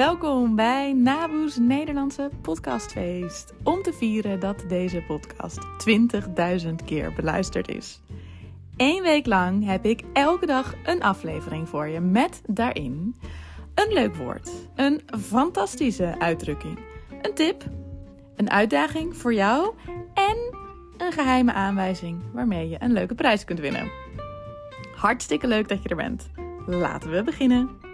welkom bij Naboes Nederlandse podcastfeest. Om te vieren dat deze podcast 20.000 keer beluisterd is. Eén week lang heb ik elke dag een aflevering voor je met daarin een leuk woord, een fantastische uitdrukking, een tip, een uitdaging voor jou en een geheime aanwijzing waarmee je een leuke prijs kunt winnen. Hartstikke leuk dat je er bent. Laten we beginnen.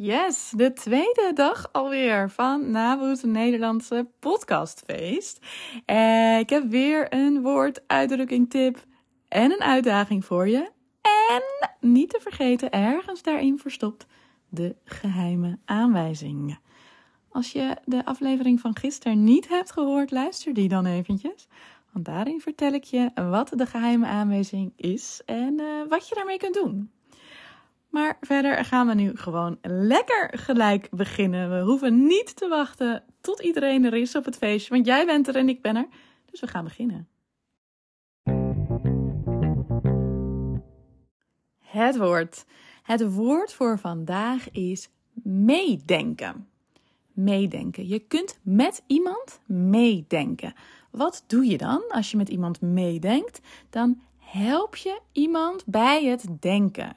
Yes, de tweede dag alweer van Naboes Nederlandse podcastfeest. Uh, ik heb weer een woord, uitdrukking, tip en een uitdaging voor je. En niet te vergeten, ergens daarin verstopt, de geheime aanwijzingen. Als je de aflevering van gisteren niet hebt gehoord, luister die dan eventjes. Want daarin vertel ik je wat de geheime aanwijzing is en uh, wat je daarmee kunt doen. Maar verder gaan we nu gewoon lekker gelijk beginnen. We hoeven niet te wachten tot iedereen er is op het feestje, want jij bent er en ik ben er. Dus we gaan beginnen. Het woord. Het woord voor vandaag is meedenken. Meedenken. Je kunt met iemand meedenken. Wat doe je dan als je met iemand meedenkt? Dan help je iemand bij het denken.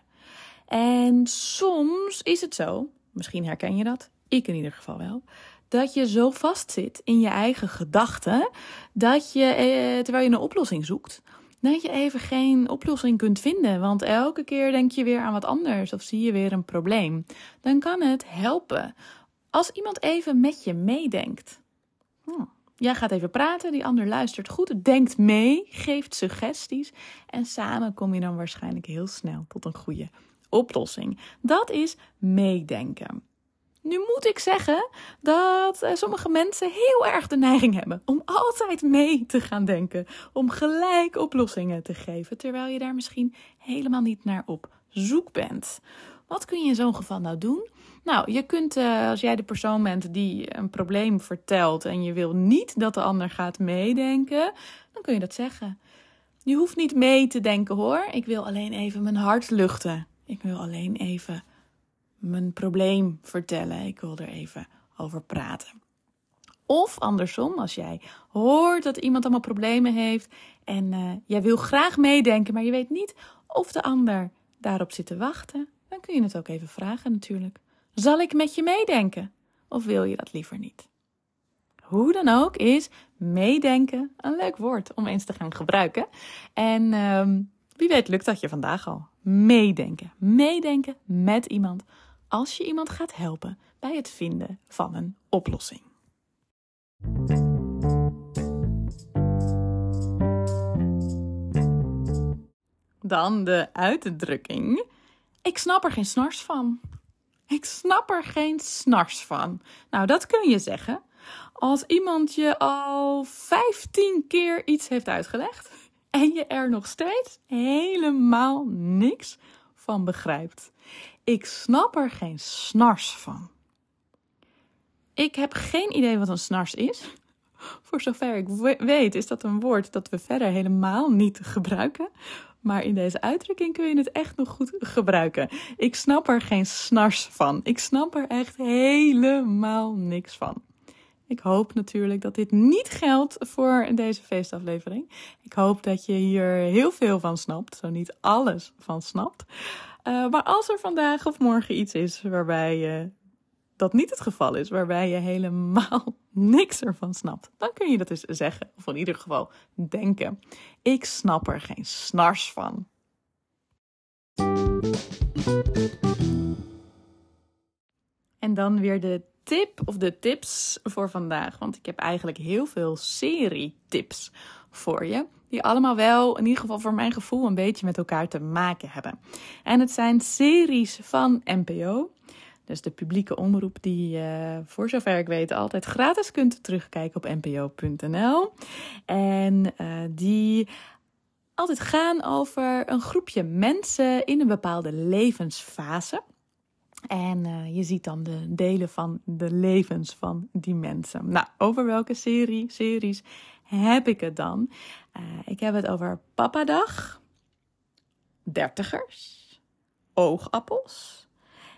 En soms is het zo, misschien herken je dat, ik in ieder geval wel, dat je zo vastzit in je eigen gedachten dat je, eh, terwijl je een oplossing zoekt, dat je even geen oplossing kunt vinden. Want elke keer denk je weer aan wat anders of zie je weer een probleem. Dan kan het helpen als iemand even met je meedenkt. Hm. Jij gaat even praten, die ander luistert goed, denkt mee, geeft suggesties en samen kom je dan waarschijnlijk heel snel tot een goede oplossing. Dat is meedenken. Nu moet ik zeggen dat eh, sommige mensen heel erg de neiging hebben om altijd mee te gaan denken, om gelijk oplossingen te geven, terwijl je daar misschien helemaal niet naar op zoek bent. Wat kun je in zo'n geval nou doen? Nou, je kunt, uh, als jij de persoon bent die een probleem vertelt en je wil niet dat de ander gaat meedenken, dan kun je dat zeggen. Je hoeft niet mee te denken hoor. Ik wil alleen even mijn hart luchten. Ik wil alleen even mijn probleem vertellen. Ik wil er even over praten. Of andersom, als jij hoort dat iemand allemaal problemen heeft en uh, jij wil graag meedenken, maar je weet niet of de ander daarop zit te wachten, dan kun je het ook even vragen natuurlijk. Zal ik met je meedenken? Of wil je dat liever niet? Hoe dan ook is meedenken een leuk woord om eens te gaan gebruiken. En um, wie weet lukt dat je vandaag al. Meedenken. Meedenken met iemand als je iemand gaat helpen bij het vinden van een oplossing. Dan de uitdrukking. Ik snap er geen snars van. Ik snap er geen snars van. Nou, dat kun je zeggen als iemand je al 15 keer iets heeft uitgelegd en je er nog steeds helemaal niks van begrijpt. Ik snap er geen snars van. Ik heb geen idee wat een snars is. Voor zover ik weet, is dat een woord dat we verder helemaal niet gebruiken. Maar in deze uitdrukking kun je het echt nog goed gebruiken. Ik snap er geen snars van. Ik snap er echt helemaal niks van. Ik hoop natuurlijk dat dit niet geldt voor deze feestaflevering. Ik hoop dat je hier heel veel van snapt, zo niet alles van snapt. Uh, maar als er vandaag of morgen iets is waarbij uh, dat niet het geval is, waarbij je helemaal niks ervan snapt, dan kun je dat dus zeggen, of in ieder geval denken. Ik snap er geen snars van. En dan weer de tip of de tips voor vandaag. Want ik heb eigenlijk heel veel serie-tips voor je. Die allemaal wel, in ieder geval voor mijn gevoel, een beetje met elkaar te maken hebben. En het zijn series van NPO. Dus de publieke omroep die je, voor zover ik weet, altijd gratis kunt terugkijken op npo.nl. En uh, die altijd gaan over een groepje mensen in een bepaalde levensfase. En uh, je ziet dan de delen van de levens van die mensen. Nou, over welke serie, series heb ik het dan? Uh, ik heb het over Papadag, Dertigers, oogappels.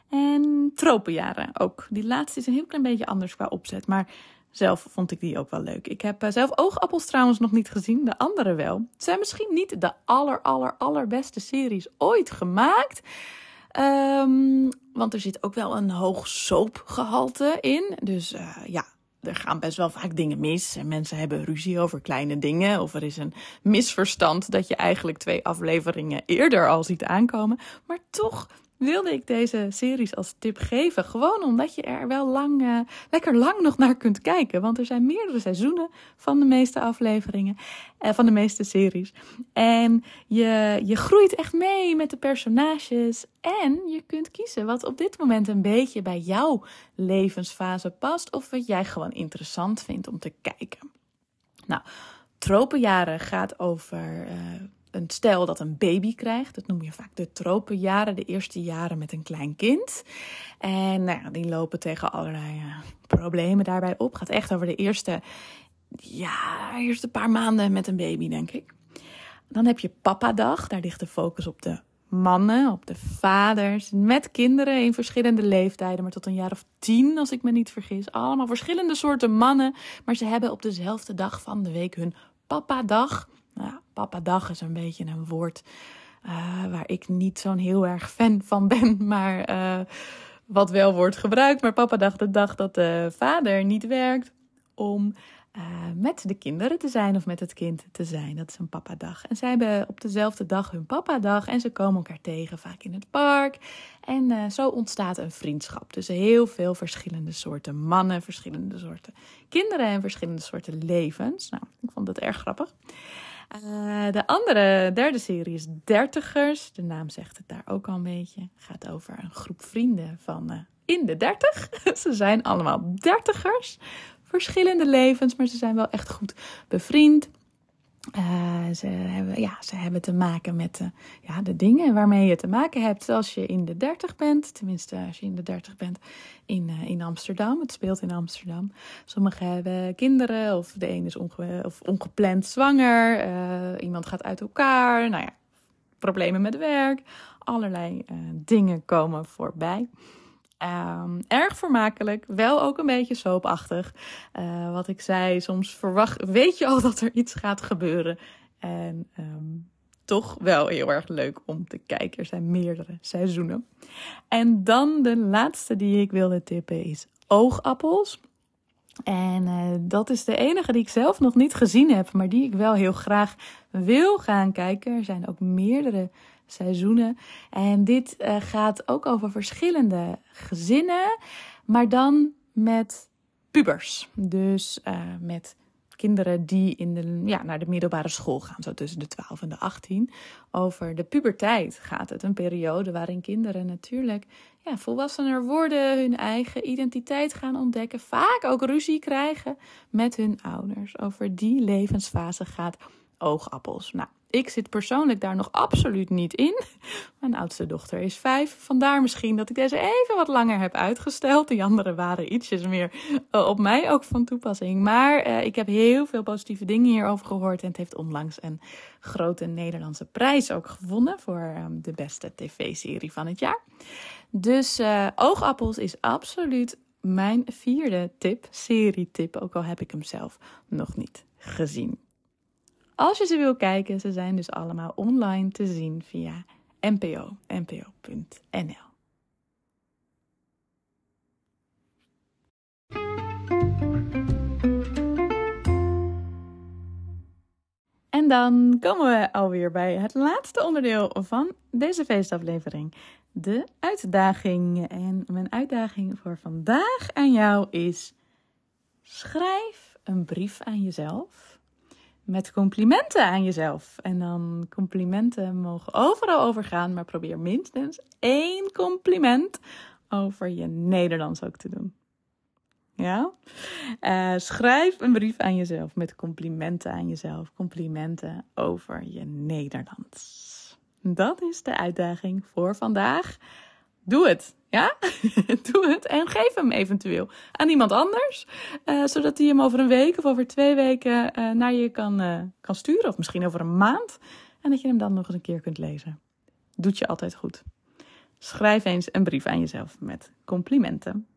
En tropenjaren ook. Die laatste is een heel klein beetje anders qua opzet. Maar zelf vond ik die ook wel leuk. Ik heb eh, zelf oogappels trouwens nog niet gezien. De andere wel. Het zijn misschien niet de aller, aller, allerbeste series ooit gemaakt. Um, want er zit ook wel een hoog soapgehalte in. Dus uh, ja, er gaan best wel vaak dingen mis. En mensen hebben ruzie over kleine dingen. Of er is een misverstand dat je eigenlijk twee afleveringen eerder al ziet aankomen. Maar toch wilde ik deze series als tip geven. Gewoon omdat je er wel lang, uh, lekker lang nog naar kunt kijken. Want er zijn meerdere seizoenen van de meeste afleveringen, uh, van de meeste series. En je, je groeit echt mee met de personages. En je kunt kiezen wat op dit moment een beetje bij jouw levensfase past. Of wat jij gewoon interessant vindt om te kijken. Nou, Tropenjaren gaat over. Uh, een stel dat een baby krijgt. Dat noem je vaak de tropenjaren, de eerste jaren met een klein kind. En nou die lopen tegen allerlei uh, problemen daarbij op. Gaat echt over de eerste, ja, eerste paar maanden met een baby, denk ik. Dan heb je papadag. Daar ligt de focus op de mannen, op de vaders, met kinderen in verschillende leeftijden, maar tot een jaar of tien, als ik me niet vergis. Allemaal verschillende soorten mannen, maar ze hebben op dezelfde dag van de week hun papadag. Nou, papadag is een beetje een woord uh, waar ik niet zo'n heel erg fan van ben, maar uh, wat wel wordt gebruikt. Maar papadag, de dag dat de vader niet werkt om uh, met de kinderen te zijn of met het kind te zijn. Dat is een papadag. En zij hebben op dezelfde dag hun papadag en ze komen elkaar tegen, vaak in het park. En zo ontstaat een vriendschap tussen heel veel verschillende soorten mannen, verschillende soorten kinderen en verschillende soorten levens. Nou, ik vond dat erg grappig. Uh, de andere, derde serie is Dertigers. De naam zegt het daar ook al een beetje. Gaat over een groep vrienden van uh, in de dertig. ze zijn allemaal dertigers. Verschillende levens, maar ze zijn wel echt goed bevriend. Uh, ze, hebben, ja, ze hebben te maken met de, ja, de dingen waarmee je te maken hebt als je in de 30 bent. Tenminste, als je in de 30 bent in, uh, in Amsterdam. Het speelt in Amsterdam. Sommigen hebben kinderen, of de een is onge of ongepland zwanger. Iemand gaat uit elkaar. Nou ja, problemen met werk. Allerlei dingen komen voorbij. Um, erg vermakelijk, wel ook een beetje soapachtig. Uh, wat ik zei, soms verwacht, weet je al dat er iets gaat gebeuren. En um, toch wel heel erg leuk om te kijken. Er zijn meerdere seizoenen. En dan de laatste die ik wilde tippen is Oogappels. En uh, dat is de enige die ik zelf nog niet gezien heb, maar die ik wel heel graag wil gaan kijken. Er zijn ook meerdere seizoenen. En dit uh, gaat ook over verschillende gezinnen, maar dan met pubers. Dus uh, met kinderen die in de, ja, naar de middelbare school gaan, zo tussen de 12 en de 18. Over de puberteit gaat het. Een periode waarin kinderen natuurlijk ja, volwassener worden, hun eigen identiteit gaan ontdekken, vaak ook ruzie krijgen met hun ouders. Over die levensfase gaat oogappels. Nou, ik zit persoonlijk daar nog absoluut niet in. Mijn oudste dochter is vijf. Vandaar misschien dat ik deze even wat langer heb uitgesteld. Die andere waren ietsjes meer uh, op mij ook van toepassing. Maar uh, ik heb heel veel positieve dingen hierover gehoord. En het heeft onlangs een grote Nederlandse prijs ook gewonnen. Voor um, de beste tv-serie van het jaar. Dus uh, Oogappels is absoluut mijn vierde tip. Serie-tip. Ook al heb ik hem zelf nog niet gezien. Als je ze wil kijken, ze zijn dus allemaal online te zien via npo, npo.nl. En dan komen we alweer bij het laatste onderdeel van deze feestaflevering. De uitdaging. En mijn uitdaging voor vandaag aan jou is: schrijf een brief aan jezelf met complimenten aan jezelf. En dan complimenten mogen overal overgaan, maar probeer minstens één compliment over je Nederlands ook te doen. Ja? Uh, schrijf een brief aan jezelf met complimenten aan jezelf. Complimenten over je Nederlands. Dat is de uitdaging voor vandaag. Doe het. Ja, doe het en geef hem eventueel aan iemand anders. Uh, zodat hij hem over een week of over twee weken uh, naar je kan, uh, kan sturen. Of misschien over een maand. En dat je hem dan nog eens een keer kunt lezen. Doet je altijd goed. Schrijf eens een brief aan jezelf met complimenten.